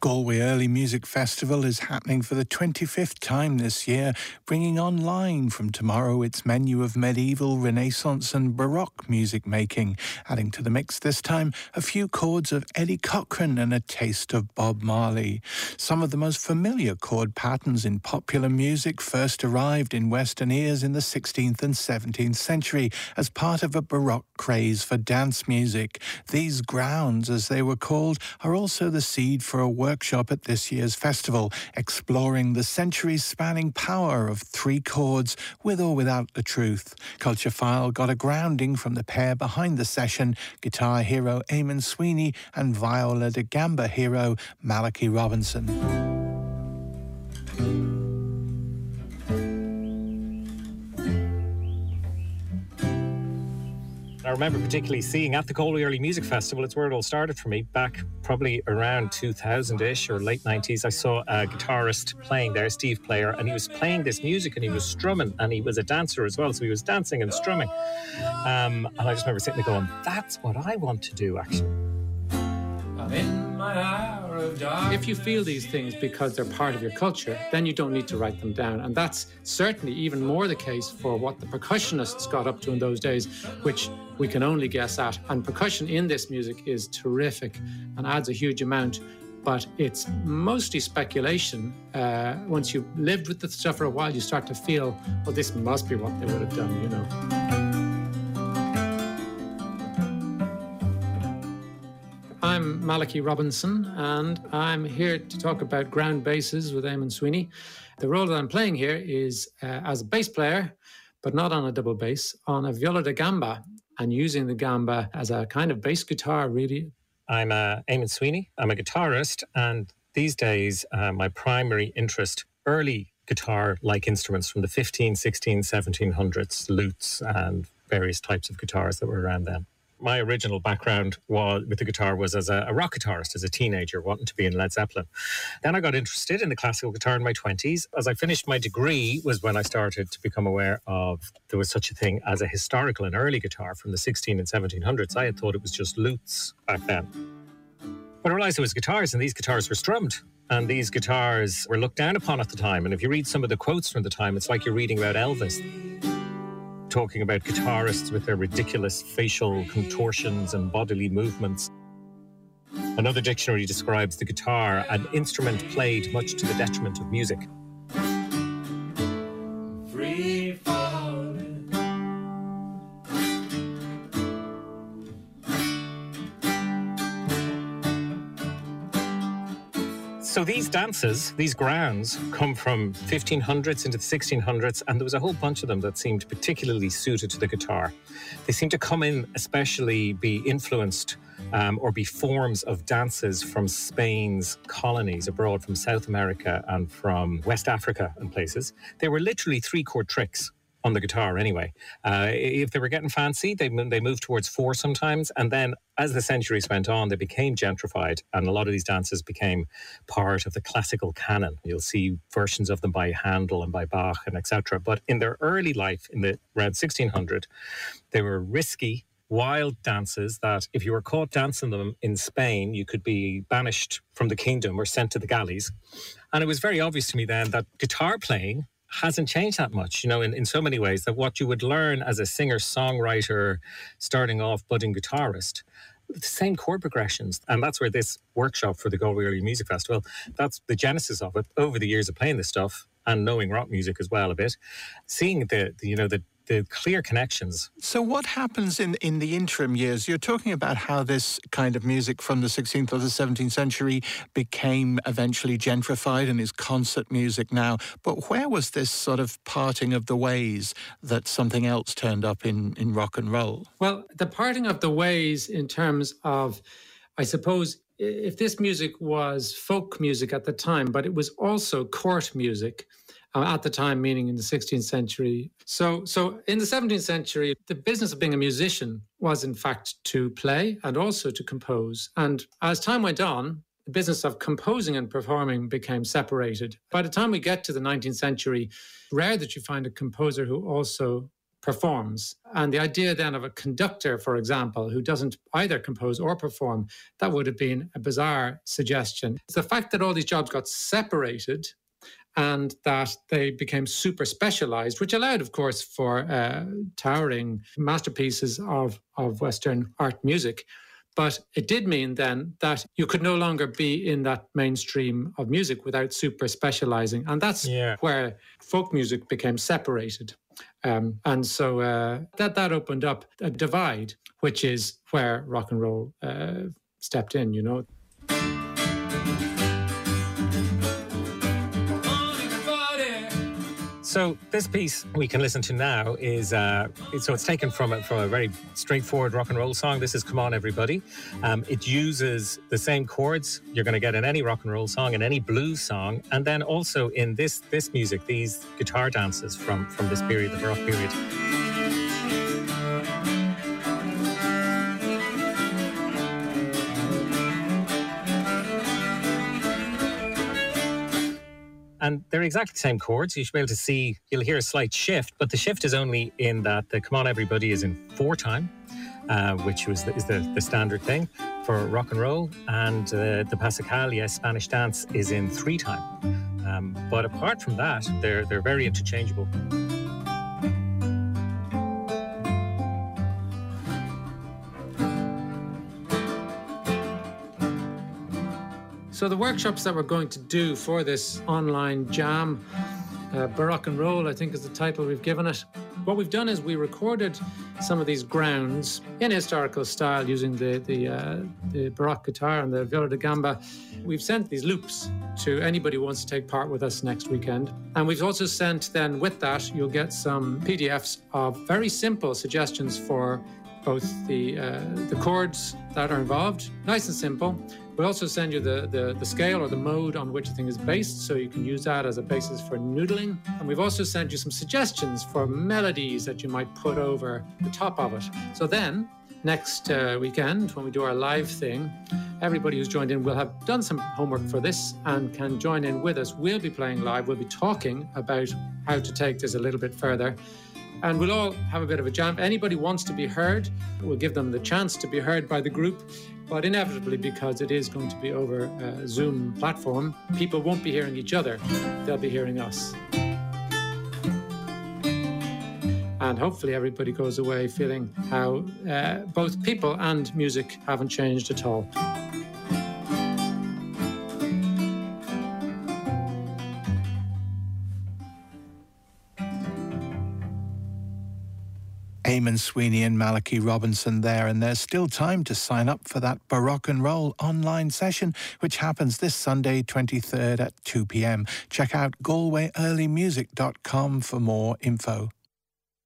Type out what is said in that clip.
Galway Early Music Festival is happening for the 25th time this year, bringing online from tomorrow its menu of medieval, Renaissance, and Baroque music making, adding to the mix this time a few chords of Eddie Cochran and a taste of Bob Marley. Some of the most familiar chord patterns in popular music first arrived in Western ears in the 16th and 17th century as part of a Baroque craze for dance music. These grounds, as they were called, are also the seed for a workshop at this year's festival, exploring the centuries spanning power of three chords with or without the truth. Culture File got a grounding from the pair behind the session, guitar hero Eamon Sweeney and viola da gamba hero Malachi Robinson. I remember particularly seeing at the Galway Early Music Festival, it's where it all started for me, back probably around 2000 ish or late 90s. I saw a guitarist playing there, Steve Player, and he was playing this music and he was strumming and he was a dancer as well. So he was dancing and strumming. Um, and I just remember sitting there going, that's what I want to do actually. If you feel these things because they're part of your culture, then you don't need to write them down. And that's certainly even more the case for what the percussionists got up to in those days, which we can only guess at. And percussion in this music is terrific and adds a huge amount. But it's mostly speculation. Uh, once you've lived with the stuff for a while, you start to feel, well, this must be what they would have done, you know. Malachi Robinson, and I'm here to talk about ground basses with Eamon Sweeney. The role that I'm playing here is uh, as a bass player, but not on a double bass, on a viola da gamba, and using the gamba as a kind of bass guitar, really. I'm uh, Eamon Sweeney. I'm a guitarist, and these days, uh, my primary interest, early guitar like instruments from the 15, 16, 1700s, lutes, and various types of guitars that were around then my original background was with the guitar was as a, a, rock guitarist as a teenager wanting to be in led zeppelin. Then i got interested in the classical guitar in my 20s as i finished my degree was when i started to become aware of there was such a thing as a historical and early guitar from the 16 and 1700s i had mm. thought it was just lutes back then. But i realized it was guitars and these guitars were strummed and these guitars were looked down upon at the time. And if you read some of the quotes from the time it's like you're reading about elvis talking about guitarists with their ridiculous facial contortions and bodily movements. Another dictionary describes the guitar, an instrument played much to the detriment of music. Dances, these grounds, come from 1500s into the 1600s, and there was a whole bunch of them that seemed particularly suited to the guitar. They seem to come in, especially be influenced um, or be forms of dances from Spain's colonies abroad, from South America and from West Africa and places. They were literally three chord tricks on the guitar anyway. Uh, if they were getting fancy, they they moved towards four sometimes, and then as the centuries went on, they became gentrified, and a lot of these dances became part of the classical canon. You'll see versions of them by Handel and by Bach and etc. But in their early life, in the around 1600, they were risky. Wild dances that, if you were caught dancing them in Spain, you could be banished from the kingdom or sent to the galleys. And it was very obvious to me then that guitar playing hasn't changed that much, you know, in, in so many ways that what you would learn as a singer songwriter, starting off budding guitarist, the same chord progressions. And that's where this workshop for the Galway Early Music Festival, that's the genesis of it over the years of playing this stuff and knowing rock music as well a bit, seeing the, the you know, the the clear connections. So, what happens in, in the interim years? You're talking about how this kind of music from the 16th or the 17th century became eventually gentrified and is concert music now. But where was this sort of parting of the ways that something else turned up in, in rock and roll? Well, the parting of the ways in terms of, I suppose, if this music was folk music at the time, but it was also court music uh, at the time, meaning in the 16th century. So, so in the 17th century, the business of being a musician was in fact to play and also to compose. And as time went on, the business of composing and performing became separated. By the time we get to the 19th century, rare that you find a composer who also performs. And the idea then of a conductor, for example, who doesn't either compose or perform, that would have been a bizarre suggestion. It's the fact that all these jobs got separated and that they became super specialized, which allowed, of course, for uh, towering masterpieces of, of Western art music. But it did mean then that you could no longer be in that mainstream of music without super specializing. And that's yeah. where folk music became separated. Um, and so uh, that, that opened up a divide, which is where rock and roll uh, stepped in, you know. So this piece we can listen to now is uh, so it's taken from a, from a very straightforward rock and roll song. This is "Come On Everybody." Um, it uses the same chords you're going to get in any rock and roll song and any blues song, and then also in this this music, these guitar dances from from this period, the Baroque period. And they're exactly the same chords. You should be able to see, you'll hear a slight shift, but the shift is only in that the Come On Everybody is in four time, uh, which was the, is the, the standard thing for rock and roll, and uh, the Passacaglia Spanish dance is in three time. Um, but apart from that, they're, they're very interchangeable. So the workshops that we're going to do for this online jam, uh, Baroque and Roll, I think is the title we've given it. What we've done is we recorded some of these grounds in historical style using the the, uh, the Baroque guitar and the viola da gamba. We've sent these loops to anybody who wants to take part with us next weekend. And we've also sent then with that, you'll get some PDFs of very simple suggestions for both the uh, the chords that are involved, nice and simple, we also send you the, the, the, scale or the mode on which the thing is based, so you can use that as a basis for noodling. And we've also sent you some suggestions for melodies that you might put over the top of it. So then, next uh, weekend, when we do our live thing, everybody who's joined in will have done some homework for this and can join in with us. We'll be playing live, we'll be talking about how to take this a little bit further and we'll all have a bit of a jam. Anybody wants to be heard, we'll give them the chance to be heard by the group. But inevitably, because it is going to be over a Zoom platform, people won't be hearing each other, they'll be hearing us. And hopefully, everybody goes away feeling how uh, both people and music haven't changed at all. Eamon Sweeney and Malachi Robinson there, and there's still time to sign up for that Baroque and Roll online session, which happens this Sunday, 23rd at 2 pm. Check out GalwayEarlyMusic.com for more info.